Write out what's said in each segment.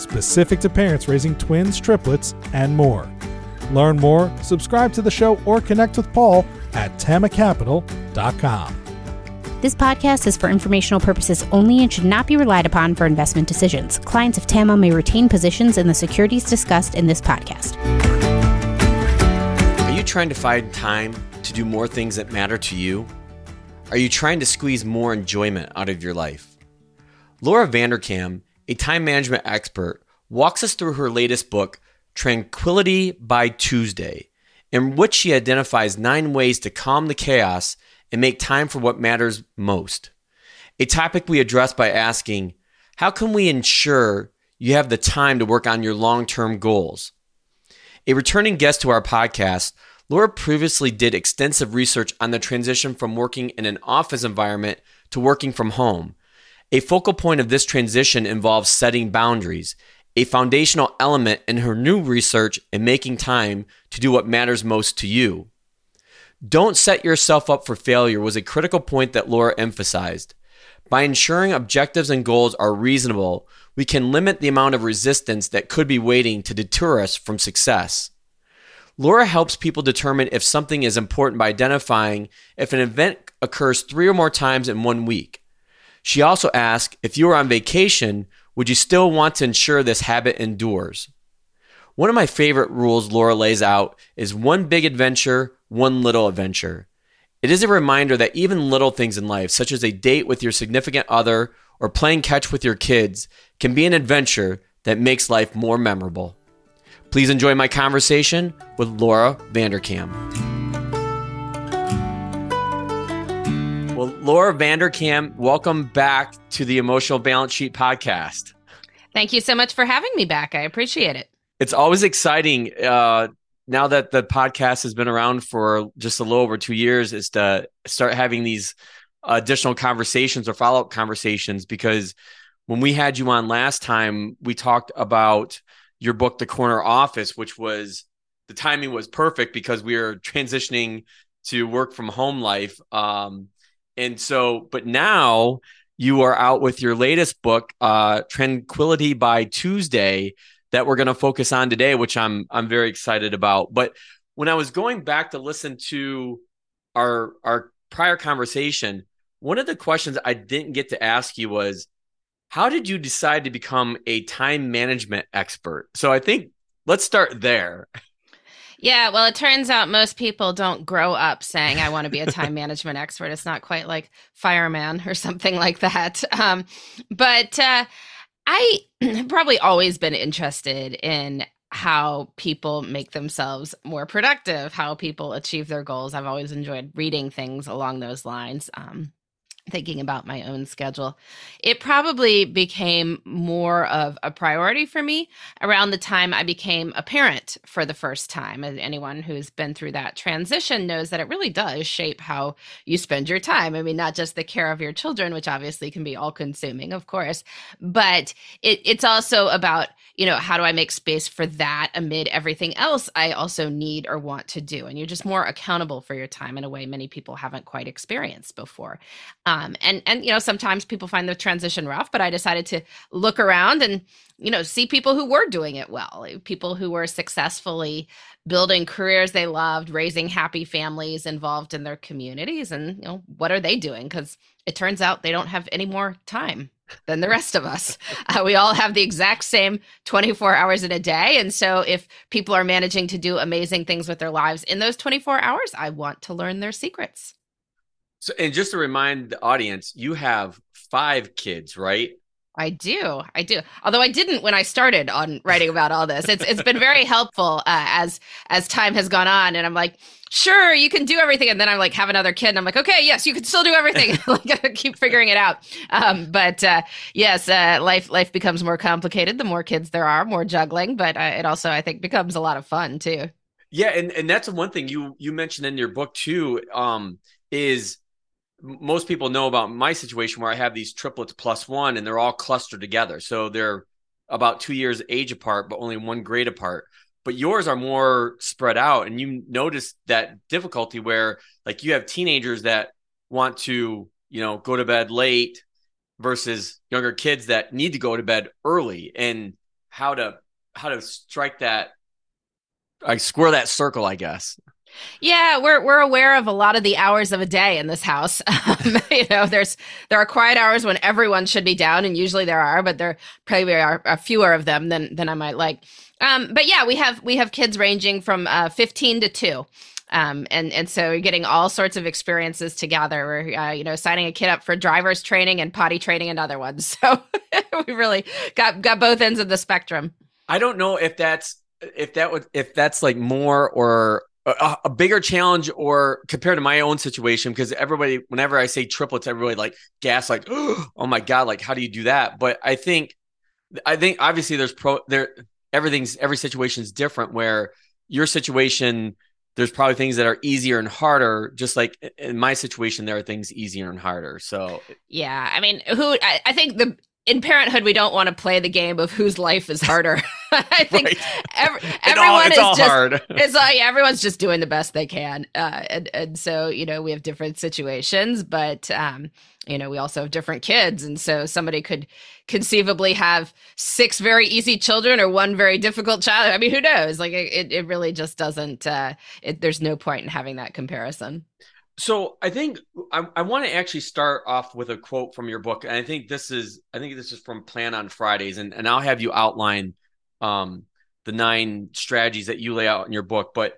specific to parents raising twins, triplets, and more. Learn more, subscribe to the show, or connect with Paul at tamacapital.com. This podcast is for informational purposes only and should not be relied upon for investment decisions. Clients of TAMA may retain positions in the securities discussed in this podcast. Are you trying to find time to do more things that matter to you? Are you trying to squeeze more enjoyment out of your life? Laura Vanderkam, a time management expert, walks us through her latest book, Tranquility by Tuesday, in which she identifies nine ways to calm the chaos and make time for what matters most. A topic we address by asking, how can we ensure you have the time to work on your long term goals? A returning guest to our podcast, Laura previously did extensive research on the transition from working in an office environment to working from home. A focal point of this transition involves setting boundaries, a foundational element in her new research and making time to do what matters most to you. Don't set yourself up for failure was a critical point that Laura emphasized. By ensuring objectives and goals are reasonable, we can limit the amount of resistance that could be waiting to deter us from success. Laura helps people determine if something is important by identifying if an event occurs three or more times in one week. She also asks if you are on vacation, would you still want to ensure this habit endures? One of my favorite rules Laura lays out is one big adventure, one little adventure. It is a reminder that even little things in life, such as a date with your significant other or playing catch with your kids, can be an adventure that makes life more memorable. Please enjoy my conversation with Laura Vanderkam. Well, Laura Vanderkam, welcome back to the Emotional Balance Sheet podcast. Thank you so much for having me back. I appreciate it. It's always exciting uh, now that the podcast has been around for just a little over two years is to start having these additional conversations or follow up conversations because when we had you on last time, we talked about your book, The Corner Office, which was the timing was perfect because we were transitioning to work from home life. Um, and so, but now you are out with your latest book, uh, Tranquility by Tuesday, that we're going to focus on today, which I'm I'm very excited about. But when I was going back to listen to our our prior conversation, one of the questions I didn't get to ask you was how did you decide to become a time management expert? So I think let's start there. Yeah, well, it turns out most people don't grow up saying, I want to be a time management expert. It's not quite like fireman or something like that. Um, but uh, I have probably always been interested in how people make themselves more productive, how people achieve their goals. I've always enjoyed reading things along those lines. Um, thinking about my own schedule. It probably became more of a priority for me around the time I became a parent for the first time. And anyone who's been through that transition knows that it really does shape how you spend your time. I mean, not just the care of your children, which obviously can be all consuming, of course, but it, it's also about, you know, how do I make space for that amid everything else I also need or want to do? And you're just more accountable for your time in a way many people haven't quite experienced before. Um, and and you know sometimes people find the transition rough, but I decided to look around and you know see people who were doing it well, people who were successfully building careers they loved, raising happy families, involved in their communities, and you know what are they doing? Because it turns out they don't have any more time than the rest of us. Uh, we all have the exact same 24 hours in a day. And so if people are managing to do amazing things with their lives in those 24 hours, I want to learn their secrets. So, and just to remind the audience, you have five kids, right? I do. I do. Although I didn't when I started on writing about all this. It's it's been very helpful uh, as as time has gone on and I'm like, "Sure, you can do everything." And then I'm like have another kid and I'm like, "Okay, yes, you can still do everything." like keep figuring it out. Um, but uh, yes, uh, life life becomes more complicated the more kids there are, more juggling, but uh, it also I think becomes a lot of fun too. Yeah, and and that's one thing you you mentioned in your book too um is most people know about my situation where I have these triplets plus one and they're all clustered together. So they're about two years age apart, but only one grade apart. But yours are more spread out. And you notice that difficulty where like you have teenagers that want to, you know, go to bed late versus younger kids that need to go to bed early and how to how to strike that I square that circle, I guess. Yeah, we're we're aware of a lot of the hours of a day in this house. Um, you know, there's there are quiet hours when everyone should be down, and usually there are, but there probably are, are fewer of them than than I might like. Um, but yeah, we have we have kids ranging from uh, 15 to two. Um, and and so you're getting all sorts of experiences together. We're uh, you know signing a kid up for driver's training and potty training and other ones. So we really got got both ends of the spectrum. I don't know if that's if that would if that's like more or a, a, bigger challenge or compared to my own situation because everybody whenever i say triplets everybody like gas like oh my god like how do you do that but i think i think obviously there's pro there everything's every situation is different where your situation there's probably things that are easier and harder just like in my situation there are things easier and harder. So yeah i mean who I, I think the in parenthood, we don't want to play the game of whose life is harder. I think right. every, everyone all, is just hard. it's like everyone's just doing the best they can, uh, and and so you know we have different situations, but um, you know we also have different kids, and so somebody could conceivably have six very easy children or one very difficult child. I mean, who knows? Like it, it really just doesn't. Uh, it, there's no point in having that comparison. So I think I, I want to actually start off with a quote from your book, and I think this is I think this is from Plan on Fridays, and and I'll have you outline um, the nine strategies that you lay out in your book. But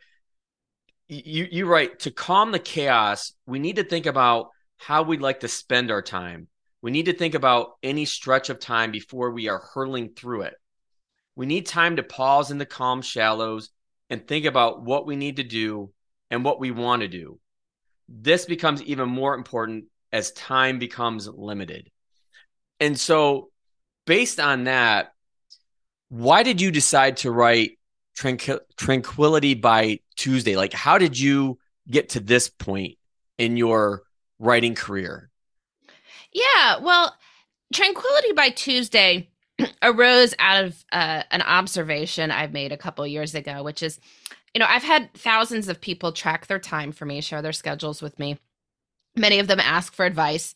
you you write to calm the chaos, we need to think about how we'd like to spend our time. We need to think about any stretch of time before we are hurling through it. We need time to pause in the calm shallows and think about what we need to do and what we want to do this becomes even more important as time becomes limited. And so, based on that, why did you decide to write Tranquil- Tranquility by Tuesday? Like, how did you get to this point in your writing career? Yeah, well, Tranquility by Tuesday arose out of uh, an observation I've made a couple years ago, which is you know, I've had thousands of people track their time for me, share their schedules with me. Many of them ask for advice.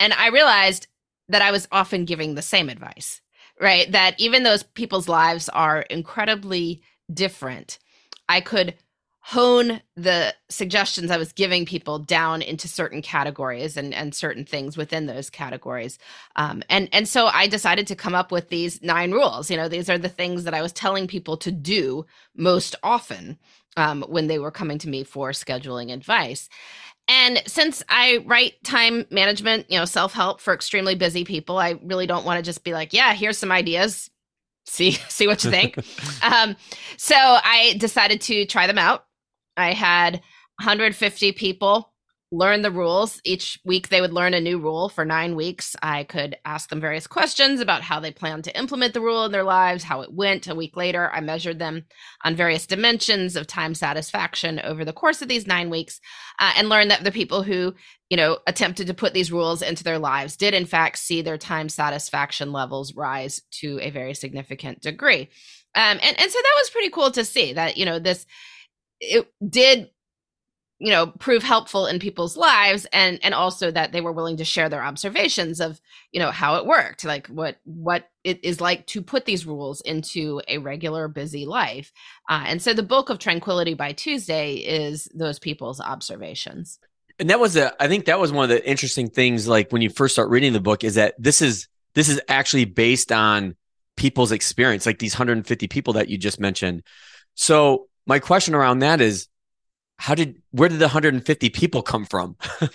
And I realized that I was often giving the same advice, right? That even those people's lives are incredibly different, I could hone the suggestions I was giving people down into certain categories and, and certain things within those categories. Um, and, and so I decided to come up with these nine rules. You know, these are the things that I was telling people to do most often um, when they were coming to me for scheduling advice. And since I write time management, you know, self help for extremely busy people, I really don't want to just be like, yeah, here's some ideas. See, see what you think. um, so I decided to try them out I had 150 people learn the rules. Each week they would learn a new rule for nine weeks. I could ask them various questions about how they plan to implement the rule in their lives, how it went. A week later, I measured them on various dimensions of time satisfaction over the course of these nine weeks uh, and learned that the people who, you know, attempted to put these rules into their lives did, in fact, see their time satisfaction levels rise to a very significant degree. Um, and, and so that was pretty cool to see that, you know, this it did you know prove helpful in people's lives and and also that they were willing to share their observations of you know how it worked like what what it is like to put these rules into a regular busy life. Uh, and so the bulk of tranquility by tuesday is those people's observations. And that was a i think that was one of the interesting things like when you first start reading the book is that this is this is actually based on people's experience like these 150 people that you just mentioned. So my question around that is how did where did the 150 people come from?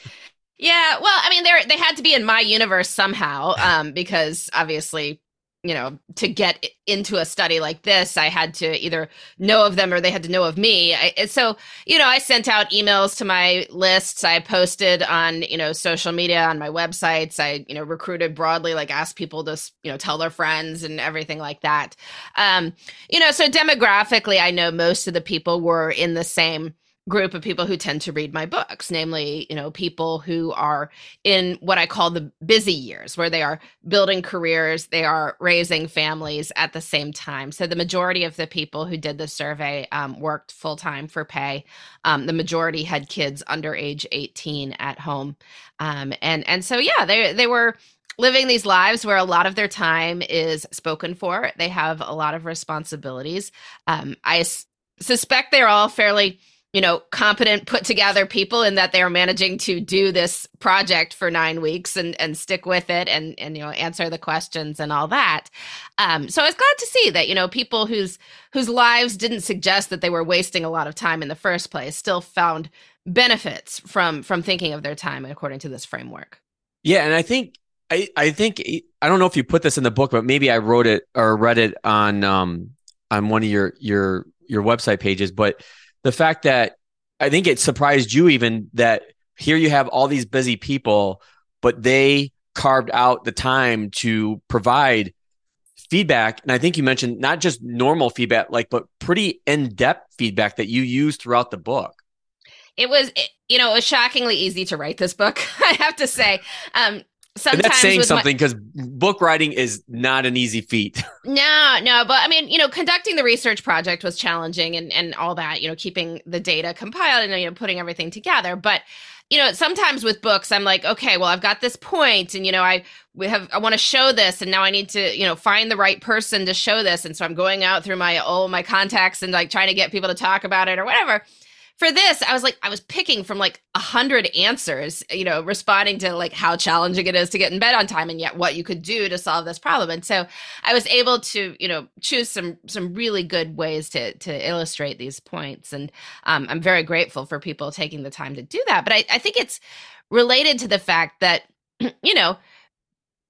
Yeah, well, I mean, they they had to be in my universe somehow, um, because obviously, you know, to get into a study like this, I had to either know of them or they had to know of me. I, so, you know, I sent out emails to my lists. I posted on, you know, social media, on my websites. I, you know, recruited broadly, like asked people to, you know, tell their friends and everything like that. Um, you know, so demographically, I know most of the people were in the same group of people who tend to read my books namely you know people who are in what i call the busy years where they are building careers they are raising families at the same time. So the majority of the people who did the survey um, worked full-time for pay. Um, the majority had kids under age 18 at home. Um, and and so yeah they they were living these lives where a lot of their time is spoken for. They have a lot of responsibilities. Um, i suspect they're all fairly you know, competent, put together people and that they are managing to do this project for nine weeks and, and stick with it and, and, you know, answer the questions and all that. Um, so I was glad to see that, you know, people whose, whose lives didn't suggest that they were wasting a lot of time in the first place still found benefits from, from thinking of their time according to this framework. Yeah. And I think, I, I think, I don't know if you put this in the book, but maybe I wrote it or read it on, um, on one of your, your, your website pages, but the fact that I think it surprised you even that here you have all these busy people, but they carved out the time to provide feedback. And I think you mentioned not just normal feedback, like, but pretty in depth feedback that you use throughout the book. It was, you know, it was shockingly easy to write this book. I have to say, um, sometimes and that's saying something because my- book writing is not an easy feat. no, no, but I mean, you know, conducting the research project was challenging and and all that, you know, keeping the data compiled and you know putting everything together, but you know, sometimes with books, I'm like, okay, well, I've got this point, and you know, I we have I want to show this, and now I need to, you know, find the right person to show this, and so I'm going out through my all my contacts and like trying to get people to talk about it or whatever for this, I was like, I was picking from like a hundred answers, you know, responding to like how challenging it is to get in bed on time and yet what you could do to solve this problem. And so I was able to, you know, choose some some really good ways to to illustrate these points. And um, I'm very grateful for people taking the time to do that. But I, I think it's related to the fact that, you know,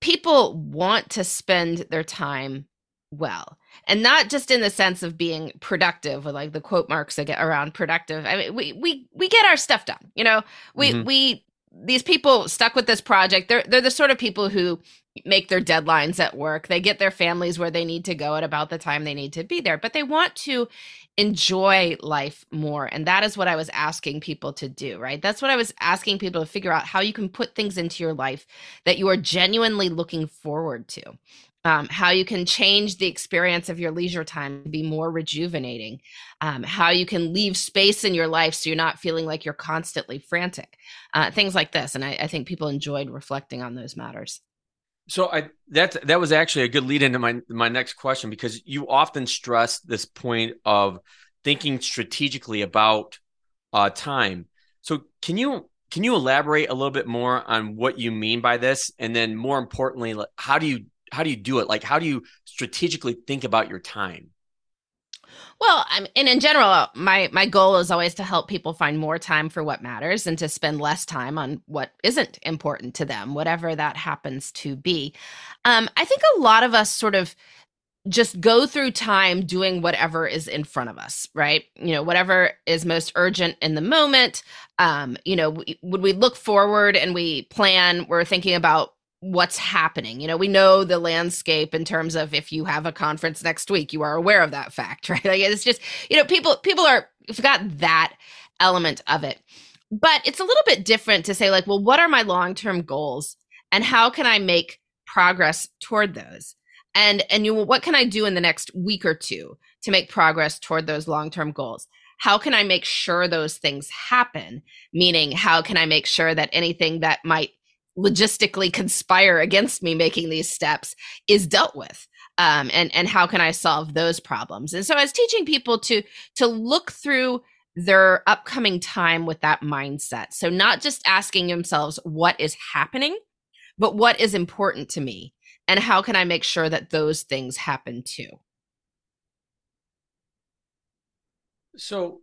people want to spend their time well. And not just in the sense of being productive with like the quote marks that get around productive. I mean we we we get our stuff done you know? We mm-hmm. we these people stuck with this project. They're they're the sort of people who make their deadlines at work. They get their families where they need to go at about the time they need to be there but they want to enjoy life more and that is what i was asking people to do right? That's what i was asking people to figure out how you can put things into your life that you are genuinely looking forward to um, how you can change the experience of your leisure time to be more rejuvenating, um, how you can leave space in your life so you're not feeling like you're constantly frantic, uh, things like this. And I, I, think people enjoyed reflecting on those matters. So I that that was actually a good lead into my my next question because you often stress this point of thinking strategically about uh, time. So can you can you elaborate a little bit more on what you mean by this, and then more importantly, how do you how do you do it? Like, how do you strategically think about your time? Well, I'm, and in general, my my goal is always to help people find more time for what matters and to spend less time on what isn't important to them, whatever that happens to be. Um, I think a lot of us sort of just go through time doing whatever is in front of us, right? You know, whatever is most urgent in the moment. Um, you know, would we look forward and we plan? We're thinking about what's happening. You know, we know the landscape in terms of if you have a conference next week, you are aware of that fact, right? Like it's just, you know, people people are forgot that element of it. But it's a little bit different to say like, well, what are my long-term goals and how can I make progress toward those? And and you what can I do in the next week or two to make progress toward those long-term goals? How can I make sure those things happen? Meaning, how can I make sure that anything that might logistically conspire against me making these steps is dealt with um, and and how can i solve those problems? And so i was teaching people to to look through their upcoming time with that mindset. So not just asking themselves what is happening? but what is important to me? and how can i make sure that those things happen too? So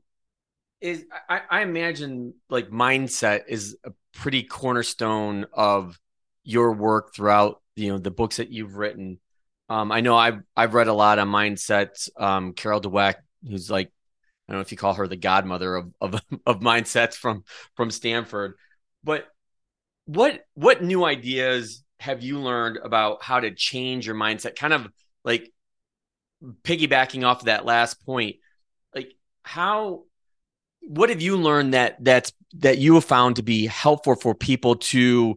is I, I imagine like mindset is a pretty cornerstone of your work throughout you know the books that you've written. Um, I know I've I've read a lot on mindset. Um, Carol Dweck, who's like I don't know if you call her the godmother of of, of mindsets from from Stanford, but what what new ideas have you learned about how to change your mindset? Kind of like piggybacking off of that last point, like how what have you learned that that's that you have found to be helpful for people to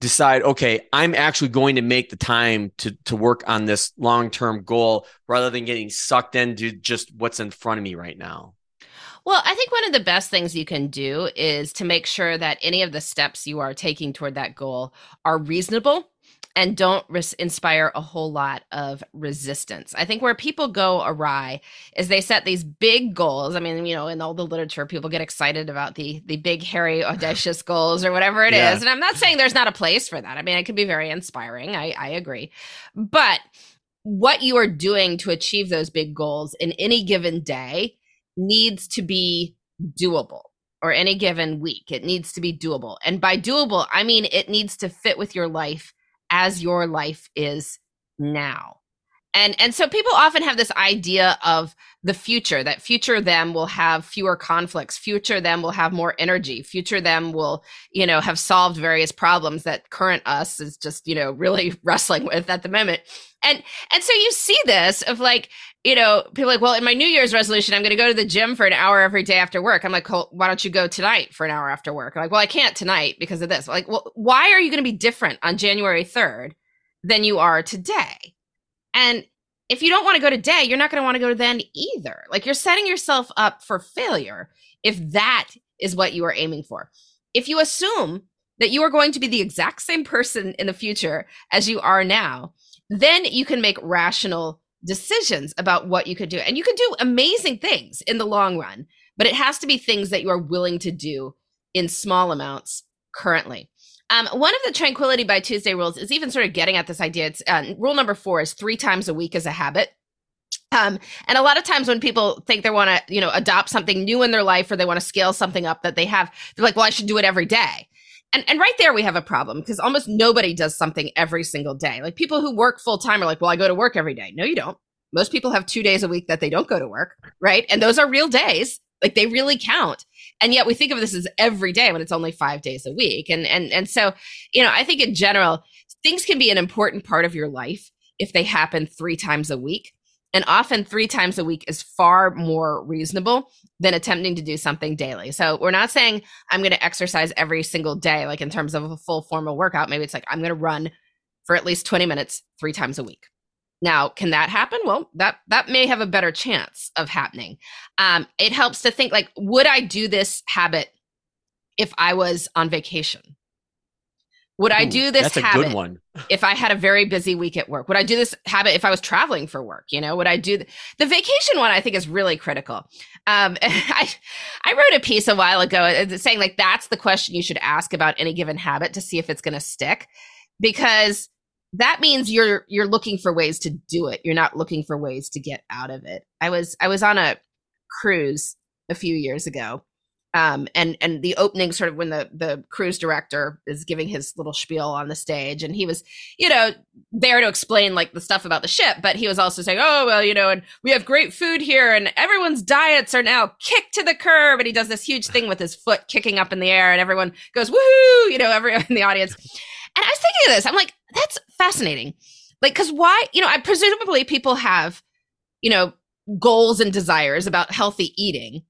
decide okay i'm actually going to make the time to to work on this long-term goal rather than getting sucked into just what's in front of me right now? Well, I think one of the best things you can do is to make sure that any of the steps you are taking toward that goal are reasonable and don't res- inspire a whole lot of resistance. I think where people go awry is they set these big goals. I mean, you know, in all the literature, people get excited about the the big, hairy, audacious goals or whatever it yeah. is. And I'm not saying there's not a place for that. I mean, it can be very inspiring. I, I agree, but what you are doing to achieve those big goals in any given day needs to be doable or any given week. It needs to be doable. And by doable, I mean it needs to fit with your life as your life is now. And and so people often have this idea of the future that future them will have fewer conflicts, future them will have more energy, future them will, you know, have solved various problems that current us is just, you know, really wrestling with at the moment. And and so you see this of like, you know, people like, well, in my New Year's resolution, I'm going to go to the gym for an hour every day after work. I'm like, well, why don't you go tonight for an hour after work? I'm like, well, I can't tonight because of this. Like, well, why are you going to be different on January 3rd than you are today? And if you don't want to go today, you're not going to want to go then either. Like you're setting yourself up for failure if that is what you are aiming for. If you assume that you are going to be the exact same person in the future as you are now, then you can make rational decisions about what you could do. And you can do amazing things in the long run, but it has to be things that you are willing to do in small amounts currently. Um, one of the tranquility by Tuesday rules is even sort of getting at this idea. It's uh, rule number four is three times a week as a habit. Um, and a lot of times when people think they want to, you know, adopt something new in their life or they want to scale something up that they have, they're like, well, I should do it every day. And, and right there we have a problem because almost nobody does something every single day. Like people who work full time are like, well, I go to work every day. No, you don't. Most people have two days a week that they don't go to work, right? And those are real days. Like they really count. And yet we think of this as every day when it's only five days a week. And and and so, you know, I think in general, things can be an important part of your life if they happen three times a week. And often three times a week is far more reasonable than attempting to do something daily. So we're not saying I'm going to exercise every single day, like in terms of a full formal workout. Maybe it's like I'm going to run for at least 20 minutes three times a week. Now, can that happen? Well, that that may have a better chance of happening. Um, it helps to think like, would I do this habit if I was on vacation? Would Ooh, I do this that's a habit good one. if I had a very busy week at work? Would I do this habit if I was traveling for work? You know, would I do th- the vacation one? I think is really critical. Um, I I wrote a piece a while ago uh, saying like that's the question you should ask about any given habit to see if it's going to stick, because that means you're you're looking for ways to do it. You're not looking for ways to get out of it. I was I was on a cruise a few years ago. Um, and and the opening sort of when the the cruise director is giving his little spiel on the stage and he was you know there to explain like the stuff about the ship but he was also saying oh well you know and we have great food here and everyone's diets are now kicked to the curb and he does this huge thing with his foot kicking up in the air and everyone goes woohoo you know everyone in the audience and I was thinking of this. I'm like, that's fascinating. Like, because why, you know, I presumably people have, you know, goals and desires about healthy eating.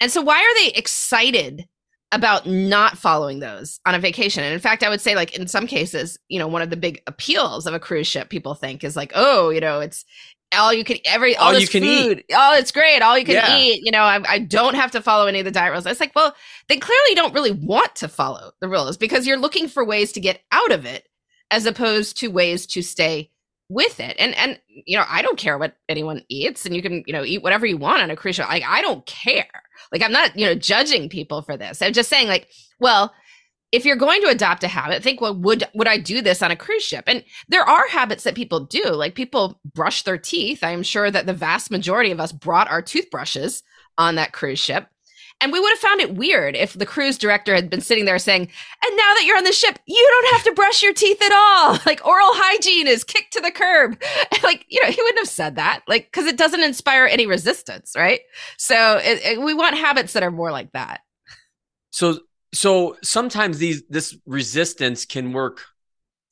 And so why are they excited about not following those on a vacation? And in fact, I would say, like, in some cases, you know, one of the big appeals of a cruise ship people think is like, oh, you know, it's, all you can every all, all you can food. eat. Oh, it's great. All you can yeah. eat. You know, I, I, don't have to follow any of the diet rules. It's like, well, they clearly don't really want to follow the rules because you're looking for ways to get out of it as opposed to ways to stay with it. And and you know, I don't care what anyone eats, and you can you know eat whatever you want on a cruise ship. Like I don't care. Like I'm not you know judging people for this. I'm just saying like, well if you're going to adopt a habit, think, well, would would I do this on a cruise ship? And there are habits that people do, like people brush their teeth. I am sure that the vast majority of us brought our toothbrushes on that cruise ship. And we would have found it weird if the cruise director had been sitting there saying, and now that you're on the ship, you don't have to brush your teeth at all. Like oral hygiene is kicked to the curb. like, you know, he wouldn't have said that, like, because it doesn't inspire any resistance, right? So it, it, we want habits that are more like that. So, so sometimes these, this resistance can work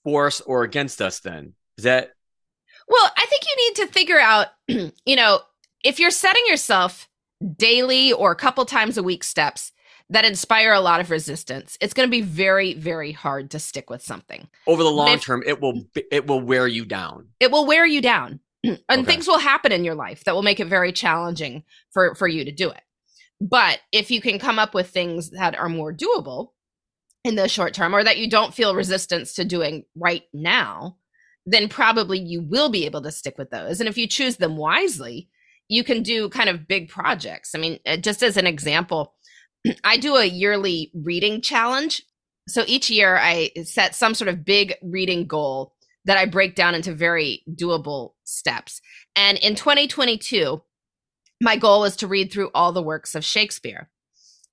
for us or against us then. Is that? Well, I think you need to figure out, you know, if you're setting yourself daily or a couple times a week steps that inspire a lot of resistance, it's going to be very, very hard to stick with something. Over the long if, term, it will it will wear you down. It will wear you down. and okay. things will happen in your life that will make it very challenging for for you to do it. But if you can come up with things that are more doable in the short term or that you don't feel resistance to doing right now, then probably you will be able to stick with those. And if you choose them wisely, you can do kind of big projects. I mean, uh, just as an example, I do a yearly reading challenge. So each year I set some sort of big reading goal that I break down into very doable steps. And in 2022, my goal was to read through all the works of Shakespeare.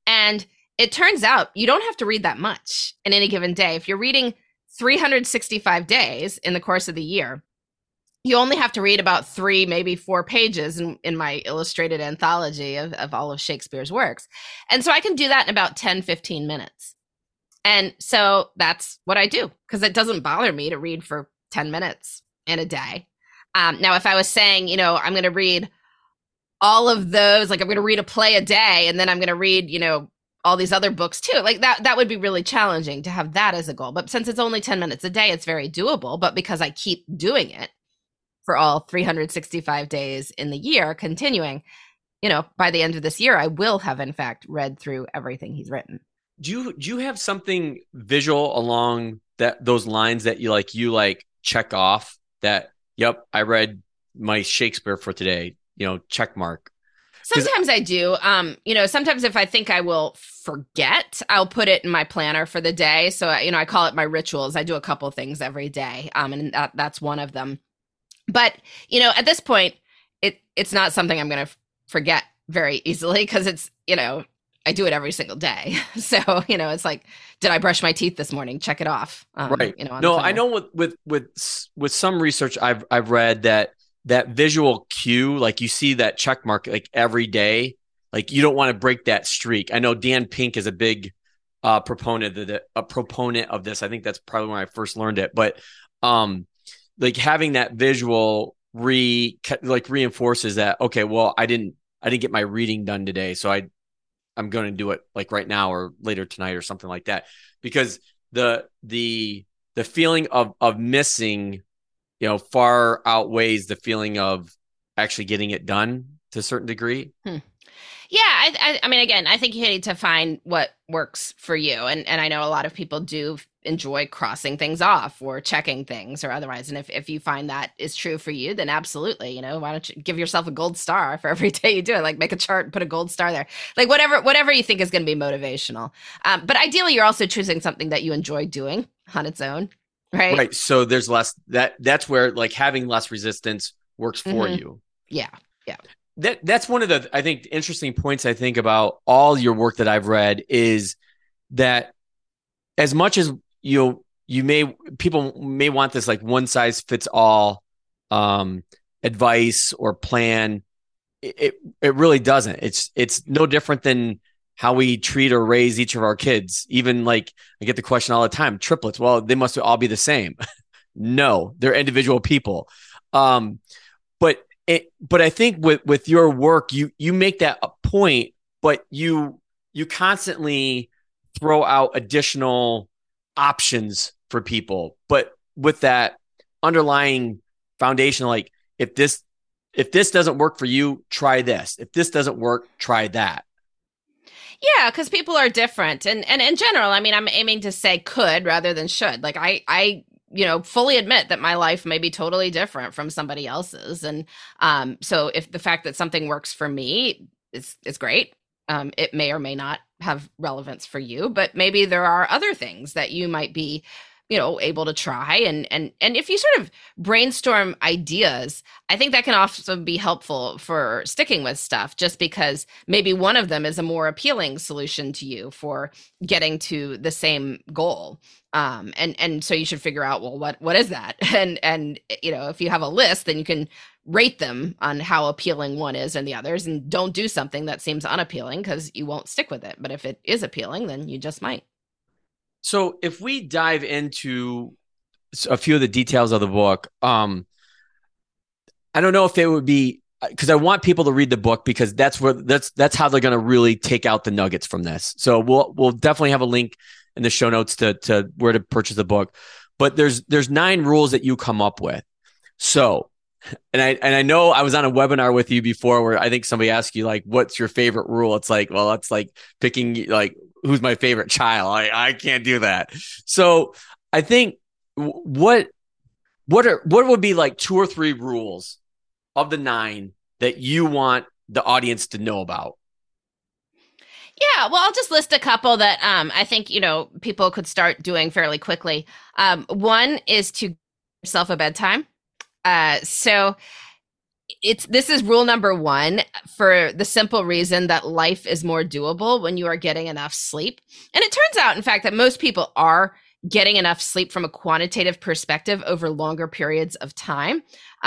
And it turns out you don't have to read that much in any given day. If you're reading 365 days in the course of the year, you only have to read about three, maybe four pages in, in my illustrated anthology of, of all of Shakespeare's works. And so I can do that in about 10, 15 minutes. And so that's what I do because it doesn't bother me to read for 10 minutes in a day. Um, now, if I was saying, you know, I'm going to read all of those, like I'm going to read a play a day and then I'm going to read, you know, all these other books too. Like that that would be really challenging to have that as a goal. But since it's only 10 minutes a day, it's very doable, but because I keep doing it, for all 365 days in the year continuing you know by the end of this year i will have in fact read through everything he's written. Do you do you have something visual along that those lines that you like you like check off that yep i read my shakespeare for today you know check mark? Sometimes i do um you know sometimes if i think i will forget i'll put it in my planner for the day. So you know i call it my rituals. I do a couple things every day um and that, that's one of them but, you know, at this point, it it's not something I'm going to forget very easily because it's, you know, I do it every single day. So, you know, it's like, did I brush my teeth this morning? Check it off. Um, right. You know, no, I know with, with, with, with some research I've, I've read that that visual cue, like you see that check mark like every day, like you don't want to break that streak. I know Dan Pink is a big uh, proponent of the, a proponent of this. I think that's probably when I first learned it, but um, like having that visual re like reinforces that okay well i didn't i didn't get my reading done today so i i'm going to do it like right now or later tonight or something like that because the the the feeling of of missing you know far outweighs the feeling of actually getting it done to a certain degree hmm. Yeah, I, I, I, mean, again, I think you need to find what works for you, and and I know a lot of people do enjoy crossing things off or checking things or otherwise. And if if you find that is true for you, then absolutely, you know, why don't you give yourself a gold star for every day you do it? Like make a chart, put a gold star there, like whatever whatever you think is going to be motivational. Um, but ideally, you're also choosing something that you enjoy doing on its own, right? Right. So there's less that that's where like having less resistance works for mm-hmm. you. Yeah. Yeah that that's one of the I think interesting points I think about all your work that I've read is that as much as you know, you may people may want this like one size fits all um, advice or plan. It it really doesn't. It's it's no different than how we treat or raise each of our kids. Even like i get the question all the time triplets well they must all be the same. No they're individual people. Um, but it, but I think with with your work, you you make that a point, but you you constantly throw out additional options for people. But with that underlying foundation, like if this if this doesn't work for you, try this. If this doesn't work, try that. Yeah, because people are different, and and in general, I mean, I'm aiming to say could rather than should. Like I I you know fully admit that my life may be totally different from somebody else's and um so if the fact that something works for me is is great um it may or may not have relevance for you but maybe there are other things that you might be you know able to try and and and if you sort of brainstorm ideas i think that can also be helpful for sticking with stuff just because maybe one of them is a more appealing solution to you for getting to the same goal. Um and and so you should figure out well what what is that? And and you know if you have a list then you can rate them on how appealing one is and the others and don't do something that seems unappealing because you won't stick with it but if it is appealing then you just might so if we dive into a few of the details of the book, um, I don't know if it would be because I want people to read the book because that's where that's that's how they're going to really take out the nuggets from this. So we'll we'll definitely have a link in the show notes to to where to purchase the book. But there's there's nine rules that you come up with. So, and I and I know I was on a webinar with you before where I think somebody asked you like, "What's your favorite rule?" It's like, well, that's like picking like who's my favorite child. I, I can't do that. So I think what what are what would be like two or three rules of the nine that you want the audience to know about? Yeah, well, I'll just list a couple that um, I think you know people could start doing fairly quickly. Um, one is to yourself a bedtime. Uh, so it's this is rule number one for the simple reason that life is more doable when you are getting enough sleep. And it turns out, in fact, that most people are getting enough sleep from a quantitative perspective over longer periods of time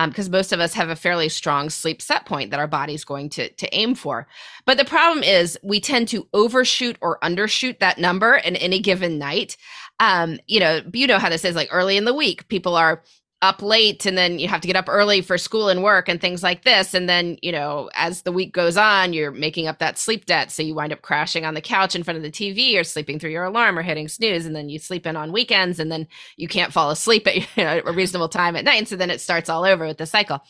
because um, most of us have a fairly strong sleep set point that our body's going to, to aim for but the problem is we tend to overshoot or undershoot that number in any given night um, you know you know how this is like early in the week people are up late and then you have to get up early for school and work and things like this. And then you know as the week goes on you're making up that sleep debt. So you wind up crashing on the couch in front of the tv or sleeping through your alarm or hitting snooze. And then you sleep in on weekends and then you can't fall asleep at you know, a reasonable time at night. And so then it starts all over with the cycle.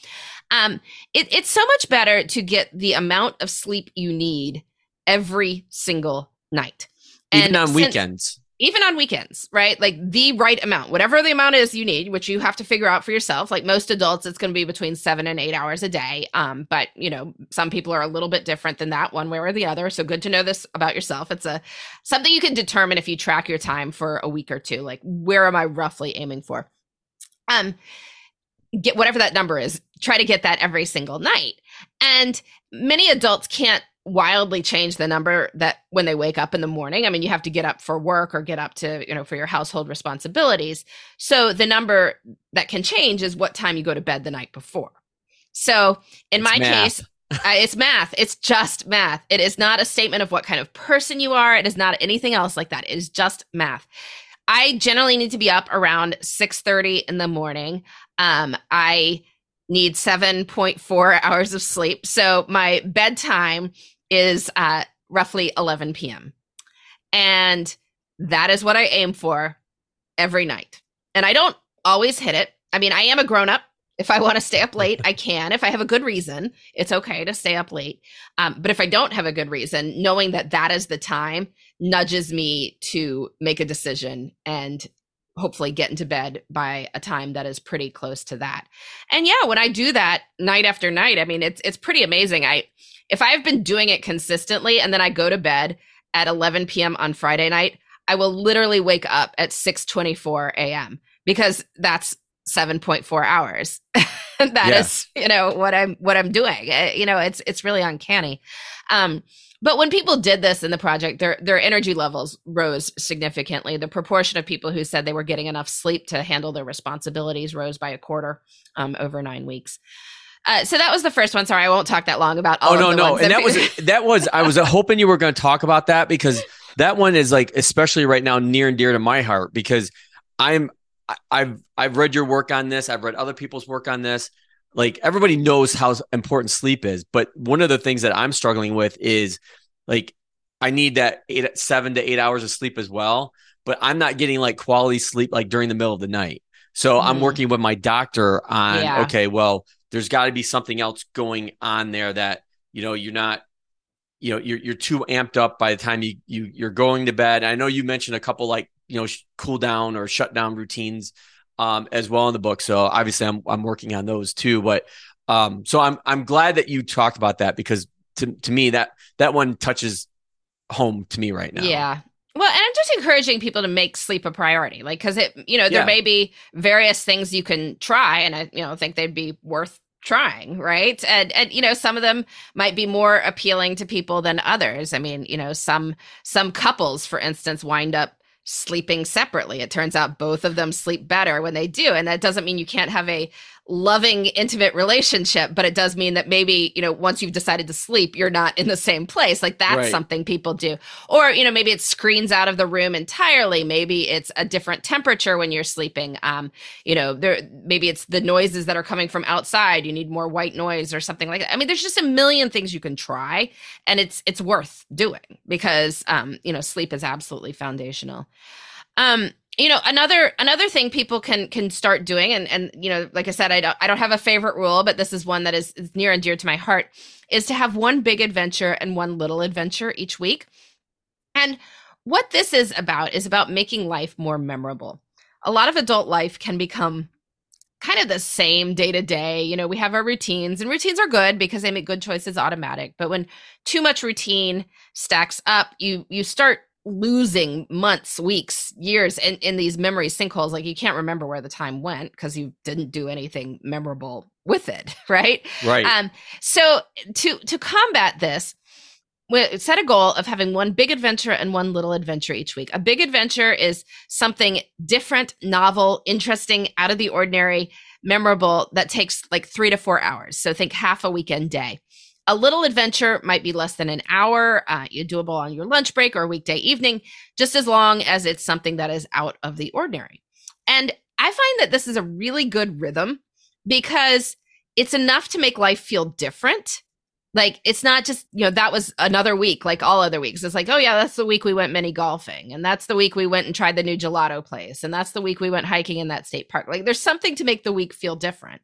Um, it, it's so much better to get the amount of sleep you need every single night. And even on since, weekends even on weekends, right? Like the right amount, whatever the amount is you need, which you have to figure out for yourself. Like most adults, it's going to be between seven and eight hours a day. Um, but you know, some people are a little bit different than that, one way or the other. So good to know this about yourself. It's a something you can determine if you track your time for a week or two. Like, where am I roughly aiming for? Um, get whatever that number is. Try to get that every single night. And many adults can't wildly change the number that when they wake up in the morning. I mean, you have to get up for work or get up to, you know, for your household responsibilities. So the number that can change is what time you go to bed the night before. So in it's my math. case, uh, it's math. It's just math. It is not a statement of what kind of person you are. It is not anything else like that. It is just math. I generally need to be up around 6:30 in the morning. Um, I need 7.4 hours of sleep. So my bedtime is at roughly 11 p.m. And that is what I aim for every night. And I don't always hit it. I mean, I am a grown up. If I want to stay up late, I can. If I have a good reason, it's okay to stay up late. Um, but if I don't have a good reason, knowing that that is the time nudges me to make a decision and hopefully get into bed by a time that is pretty close to that. And yeah, when I do that night after night, I mean it's it's pretty amazing. I if I've been doing it consistently and then I go to bed at 11 p.m. on Friday night, I will literally wake up at 6:24 a.m. because that's 7.4 hours. That yeah. is, you know, what I'm what I'm doing. Eh, you know, it's it's really uncanny. Um but when people did this in the project, their their energy levels rose significantly. The proportion of people who said they were getting enough sleep to handle their responsibilities rose by a quarter um, over nine weeks. Uh, so that was the first one. Sorry, I won't talk that long about. All oh no, no, and that was that was. I was hoping you were going to talk about that because that one is like especially right now near and dear to my heart because I'm I've I've read your work on this. I've read other people's work on this. Like everybody knows how important sleep is, but one of the things that I'm struggling with is like I need that eight, seven to eight hours of sleep as well, but I'm not getting like quality sleep like during the middle of the night. So mm. I'm working with my doctor on yeah. okay, well, there's got to be something else going on there that you know you're not you know you're you're too amped up by the time you you you're going to bed. I know you mentioned a couple like you know sh- cool down or shut down routines um, as well in the book. So obviously I'm I'm working on those too. But um, so I'm I'm glad that you talked about that because to to me that that one touches home to me right now. Yeah. Well, and I'm just encouraging people to make sleep a priority. Like, cause it, you know, there Yeah. may be various things you can try and I, you know, think they'd be worth trying. Right. And, and, you know, some of them might be more appealing to people than others. I mean, you know, some, some couples, for instance, wind up sleeping separately. It turns out both of them sleep better when they do. And that doesn't mean you can't have a loving, intimate relationship, but it does mean that maybe, you know, once you've decided to sleep, you're not in the same place. Like that's Right. something people do. Or, you know, maybe it screens out of the room entirely. Maybe it's a different temperature when you're sleeping. Um, you know, there maybe it's the noises that are coming from outside. You need more white noise or something like that. I mean, there's just a million things you can try and it's it's worth doing because um, you know, sleep is absolutely foundational. Um, you know, another another thing people can can start doing, and and you know, like I said, I don't I don't have a favorite rule, but this is one that is, is near and dear to my heart, is to have one big adventure and one little adventure each week. And what this is about is about making life more memorable. A lot of adult life can become kind of the same day to day. You know, we have our routines, and routines are good because they make good choices automatic. But when too much routine stacks up, you you start losing months, weeks, years in, in these memory sinkholes. Like you can't remember where the time went because you didn't do anything memorable with it, right? Right. Um, so to to combat this, we set a goal of having one big adventure and one little adventure each week. A big adventure is something different, novel, interesting, out of the ordinary, memorable that takes like three to four hours. So think half a weekend day. A little adventure might be less than an hour. Uh, doable on your lunch break or weekday evening, just as long as it's something that is out of the ordinary. And I find that this is a really good rhythm because it's enough to make life feel different. Like it's not just, you know, that was another week like all other weeks. It's like, oh yeah, that's the week we went mini golfing and that's the week we went and tried the new gelato place and that's the week we went hiking in that state park. Like there's something to make the week feel different.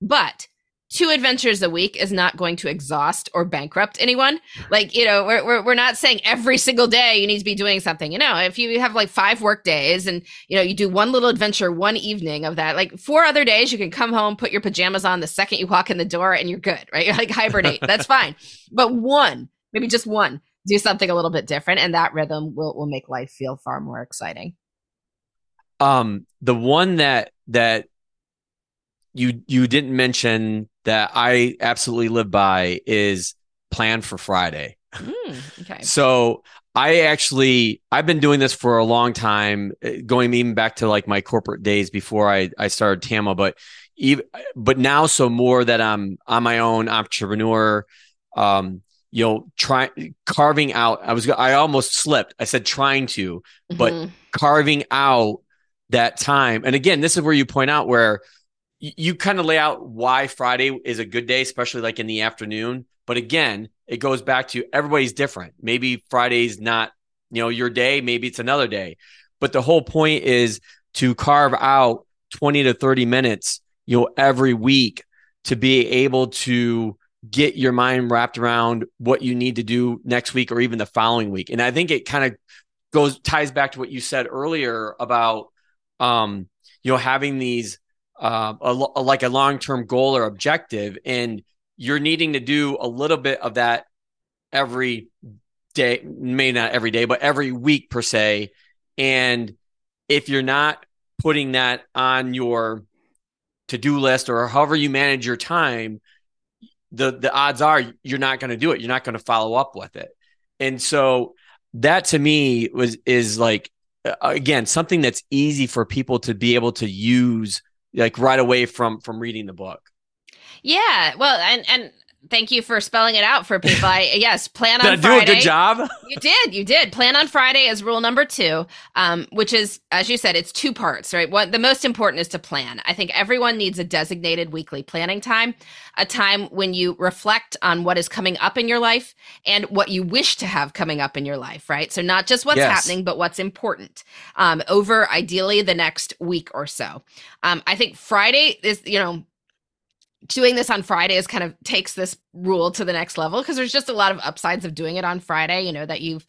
But two adventures a week is not going to exhaust or bankrupt anyone. Like, you know, we're, we're, we're not saying every single day you need to be doing something. You know, if you have like five work days and, you know, you do one little adventure one evening of that, like four other days, you can come home, put your pajamas on the second you walk in the door and you're good, right? You're like hibernate. That's fine. But one, maybe just one, do something a little bit different. And that rhythm will, will make life feel far more exciting. um the one that that you you didn't mention that I absolutely live by is plan for Friday. Mm, okay. So I actually I've been doing this for a long time, eh, going even back to like my corporate days before I I started Tama, but even but now so more that I'm on my own entrepreneur, um, you know, try carving out. I was I almost slipped. I said trying to, but Mhm. carving out that time. And again, this is where you point out where you kind of lay out why Friday is a good day, especially like in the afternoon. But again, it goes back to everybody's different. Maybe Friday's not, you know, your day, maybe it's another day. But the whole point is to carve out 20 to 30 minutes, you know, every week to be able to get your mind wrapped around what you need to do next week or even the following week. And I think it kind of goes ties back to what you said earlier about um you know having these uh a, like a long-term goal or objective and you're needing to do a little bit of that every day, may not every day but every week per se. And if you're not putting that on your to-do list or however you manage your time the the odds are you're not going to do it. You're not going to follow up with it. And so that to me was is like again something that's easy for people to be able to use like right away from from reading the book Yeah. Well, and, and thank you for spelling it out for people. I, yes, plan on did i do Friday. a good job You did, you did. Plan on Friday is rule number two, um, which is, as you said, it's two parts, right? What the most important is to plan. I think everyone needs a designated weekly planning time, a time when you reflect on what is coming up in your life and what you wish to have coming up in your life, right? So not just what's Yes. happening, but what's important um, over ideally the next week or so. Um, I think Friday is, you know, doing this on Fridays kind of takes this rule to the next level because there's just a lot of upsides of doing it on Friday, you know, that you've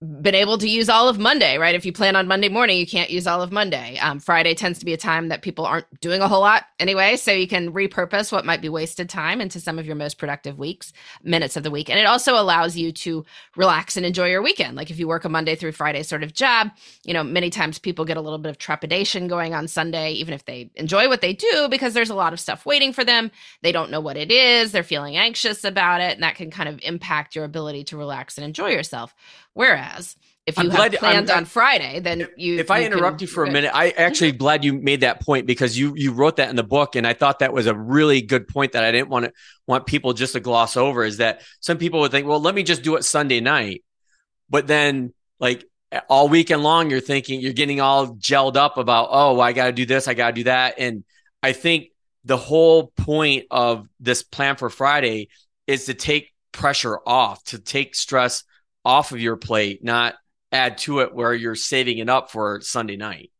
been able to use all of Monday, right? If you plan on Monday morning, you can't use all of Monday. Um, Friday tends to be a time that people aren't doing a whole lot anyway. So you can repurpose what might be wasted time into some of your most productive weeks, minutes of the week. And it also allows you to relax and enjoy your weekend. Like if you work a Monday through Friday sort of job, you know, many times people get a little bit of trepidation going on Sunday, even if they enjoy what they do, because there's a lot of stuff waiting for them. They don't know what it is. They're feeling anxious about it. And that can kind of impact your ability to relax and enjoy yourself. Whereas if you I'm have glad- planned I'm- on Friday, then you. if I interrupt can- you for a minute, I actually mm-hmm. glad you made that point because you you wrote that in the book, and I thought that was a really good point that I didn't want to want people just to gloss over. Is that some people would think, well, let me just do it Sunday night, but then like all weekend long, you're thinking you're getting all gelled up about, oh, I got to do this, I got to do that, and I think the whole point of this plan for Friday is to take pressure off, to take stress off of your plate, not add to it where you're saving it up for Sunday night.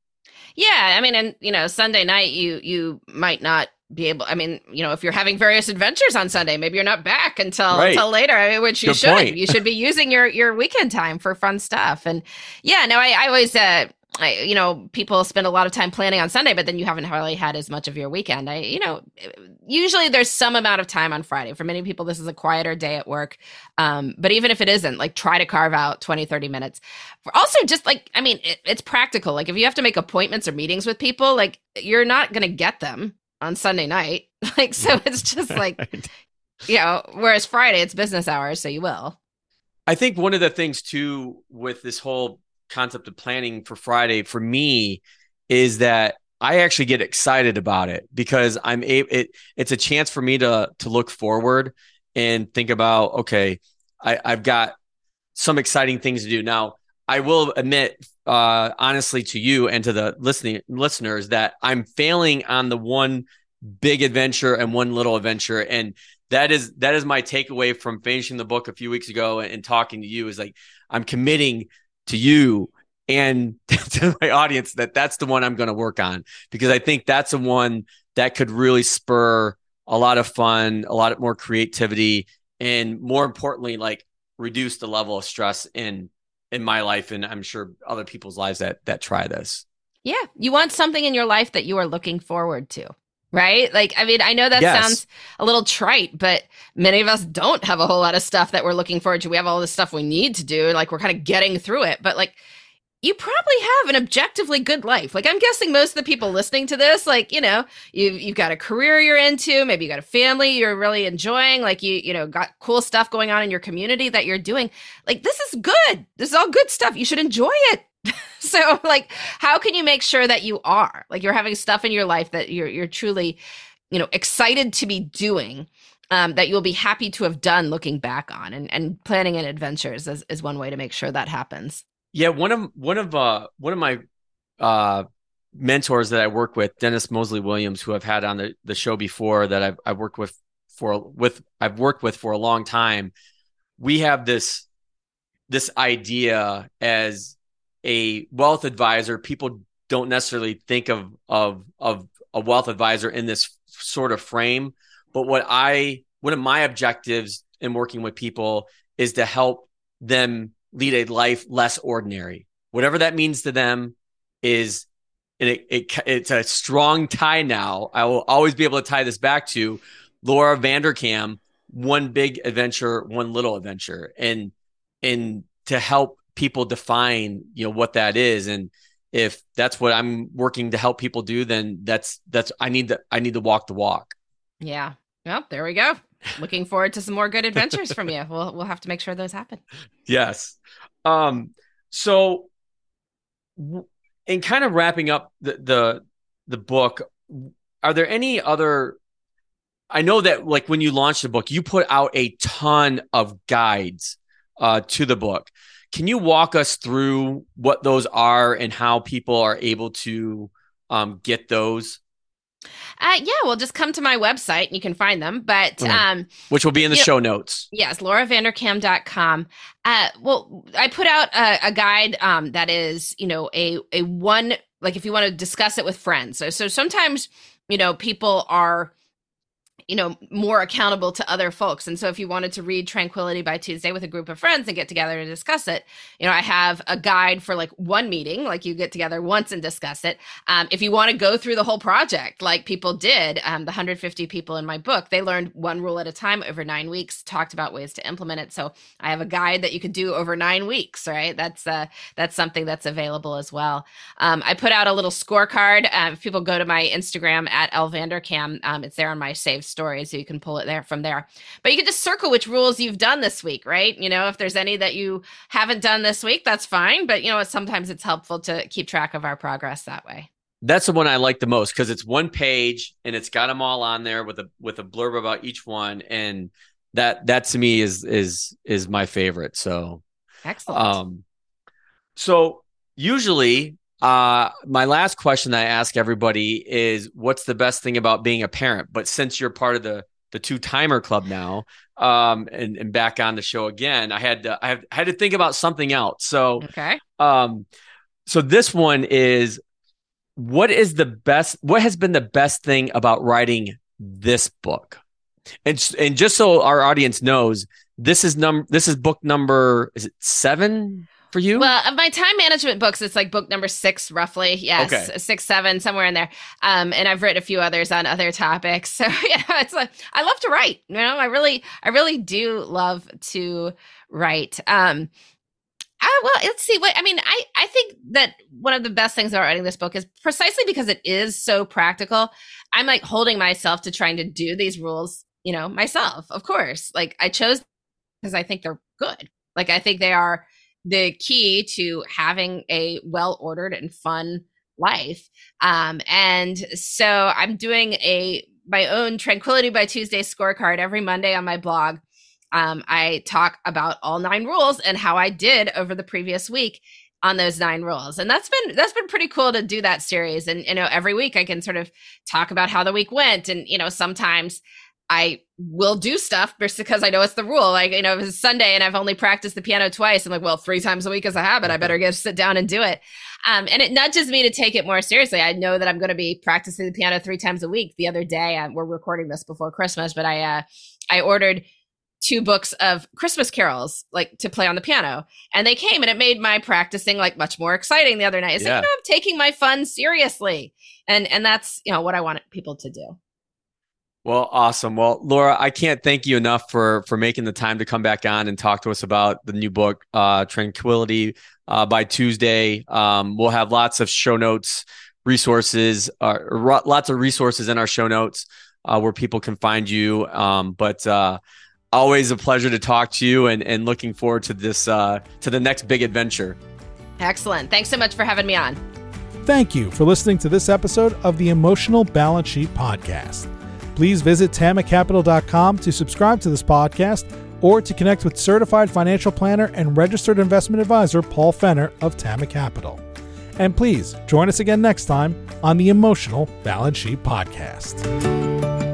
Yeah, I mean, and you know, Sunday night you you might not be able. I mean, you know, if you're having various adventures on Sunday, maybe you're not back until Right. until later. I mean, which you Good should. You should be using your your weekend time for fun stuff. And yeah, no, I, I always. uh I, you know, people spend a lot of time planning on Sunday, but then you haven't really had as much of your weekend. I, you know, usually there's some amount of time on Friday. For many people, this is a quieter day at work. Um, but even if it isn't, like try to carve out 20, 30 minutes. Also, just like, I mean, it, it's practical. Like if you have to make appointments or meetings with people, like you're not going to get them on Sunday night. Like, so it's just like, you know, whereas Friday, it's business hours, so you will. I think one of the things too with this whole concept of planning for Friday for me is that I actually get excited about it because I'm a it it's a chance for me to to look forward and think about okay, I, I've got some exciting things to do. Now, I will admit uh honestly to you and to the listening listeners that I'm failing on the one big adventure and one little adventure and that is that is my takeaway from finishing the book a few weeks ago and, and talking to you is like I'm committing to you and to my audience that that's the one I'm going to work on because I think that's the one that could really spur a lot of fun, a lot of more creativity, and more importantly, like reduce the level of stress in in my life and I'm sure other people's lives that that try this. Yeah. You want something in your life that you are looking forward to. Right? Like, I mean, I know that Yes. sounds a little trite, but many of us don't have a whole lot of stuff that we're looking forward to. We have all this stuff we need to do. Like, we're kind of getting through it. But, like, you probably have an objectively good life. Like, I'm guessing most of the people listening to this, like, you know, you, you've got a career you're into. Maybe you got a family you're really enjoying. Like, you, you know, got cool stuff going on in your community that you're doing. Like, this is good. This is all good stuff. You should enjoy it. so like how can you make sure that you are like you're having stuff in your life that you're you're truly you know excited to be doing um, that you'll be happy to have done looking back on and, and planning in adventures is, is one way to make sure that happens Yeah, one of one of uh one of my uh mentors that I work with, Dennis Mosley Williams, who I've had on the, the show before that I've I've worked with for with I've worked with for a long time. We have this this idea as a wealth advisor. People don't necessarily think of of of a wealth advisor in this sort of frame. But what I one of my objectives in working with people is to help them lead a life less ordinary. Whatever that means to them is and it, it it's a strong tie now. I will always be able to tie this back to Laura Vanderkam, one big adventure, one little adventure. And and to help people define, you know, what that is. And if that's what I'm working to help people do, then that's that's I need to I need to walk the walk. yeah well there we go looking forward to some more good adventures from you we'll, we'll have to make sure those happen Yes. Um, so in kind of wrapping up the, the the book, are there any other I know that like when you launched the book, you put out a ton of guides uh, to the book. Can you walk us through what those are and how people are able to um, get those, uh, yeah well just come to my website and you can find them but Mhm. um which will be in the show notes? Yes, lauravanderkam.com. Uh, well, I put out a, a guide um, that is, you know, a a one like if you want to discuss it with friends. So, so sometimes, you know, people are you know, more accountable to other folks. And so if you wanted to read Tranquility by Tuesday with a group of friends and get together to discuss it, you know, I have a guide for like one meeting, like you get together once and discuss it. Um, if you want to go through the whole project, like people did, um, the 150 people in my book, they learned one rule at a time over nine weeks, talked about ways to implement it. So I have a guide that you could do over nine weeks, right? That's uh, that's something that's available as well. Um, I put out a little scorecard. Uh, if people go to my Instagram at lvanderkam, um, it's there on my saved story, so you can pull it there from there. But you can just circle which rules you've done this week, right? You know, if there's any that you haven't done this week, that's fine. But you know, sometimes it's helpful to keep track of our progress that way. That's the one I like the most because it's one page and it's got them all on there with a with a blurb about each one, and that that to me is is is my favorite. So excellent. Um, so usually uh, my last question that I ask everybody is what's the best thing about being a parent? But since you're part of the the two timer club now, um, and, and back on the show again, I had to, I, have, I had to think about something else. So, okay. Um, so this one is what is the best, what has been the best thing about writing this book? And, and just so our audience knows, this is num this is book number is it seven for you? Well, of my time management books, it's like book number six, roughly. Yes, okay. six, seven, somewhere in there. Um, and I've written a few others on other topics. So you know, it's like I love to write. You know, I really, I really do love to write. Um, I, well, let's see. What I mean, I I think that one of the best things about writing this book is precisely because it is so practical. I'm like holding myself to trying to do these rules, you know, myself. Of course, like I chose because I think they're good. Like I think they are the key to having a well ordered and fun life. Um, and so I'm doing a my own Tranquility by Tuesday scorecard every Monday on my blog. Um, I talk about all nine rules and how I did over the previous week on those nine rules and that's been that's been pretty cool to do that series and you know every week i can sort of talk about how the week went and you know sometimes I will do stuff just because I know it's the rule. Like, you know, if it's Sunday and I've only practiced the piano twice, I'm like, well, three times a week is a habit. I better get sit down and do it. Um, and it nudges me to take it more seriously. I know that I'm going to be practicing the piano three times a week. The other day, uh, we're recording this before Christmas, but I, uh, I ordered two books of Christmas carols, like to play on the piano. And they came and it made my practicing like much more exciting the other night. It's yeah. like, you know, I'm taking my fun seriously. And, and that's, you know, what I want people to do. Well, awesome. Well, Laura, I can't thank you enough for for making the time to come back on and talk to us about the new book, uh, Tranquility, uh, by Tuesday. Um, we'll have lots of show notes, resources, uh, lots of resources in our show notes uh, where people can find you. Um, but uh, always a pleasure to talk to you, and and looking forward to this uh, to the next big adventure. Excellent. Thanks so much for having me on. Thank you for listening to this episode of the Emotional Balance Sheet Podcast. Please visit tamacapital.com to subscribe to this podcast or to connect with certified financial planner and registered investment advisor Paul Fenner of Tama Capital. And please join us again next time on the Emotional Balance Sheet Podcast.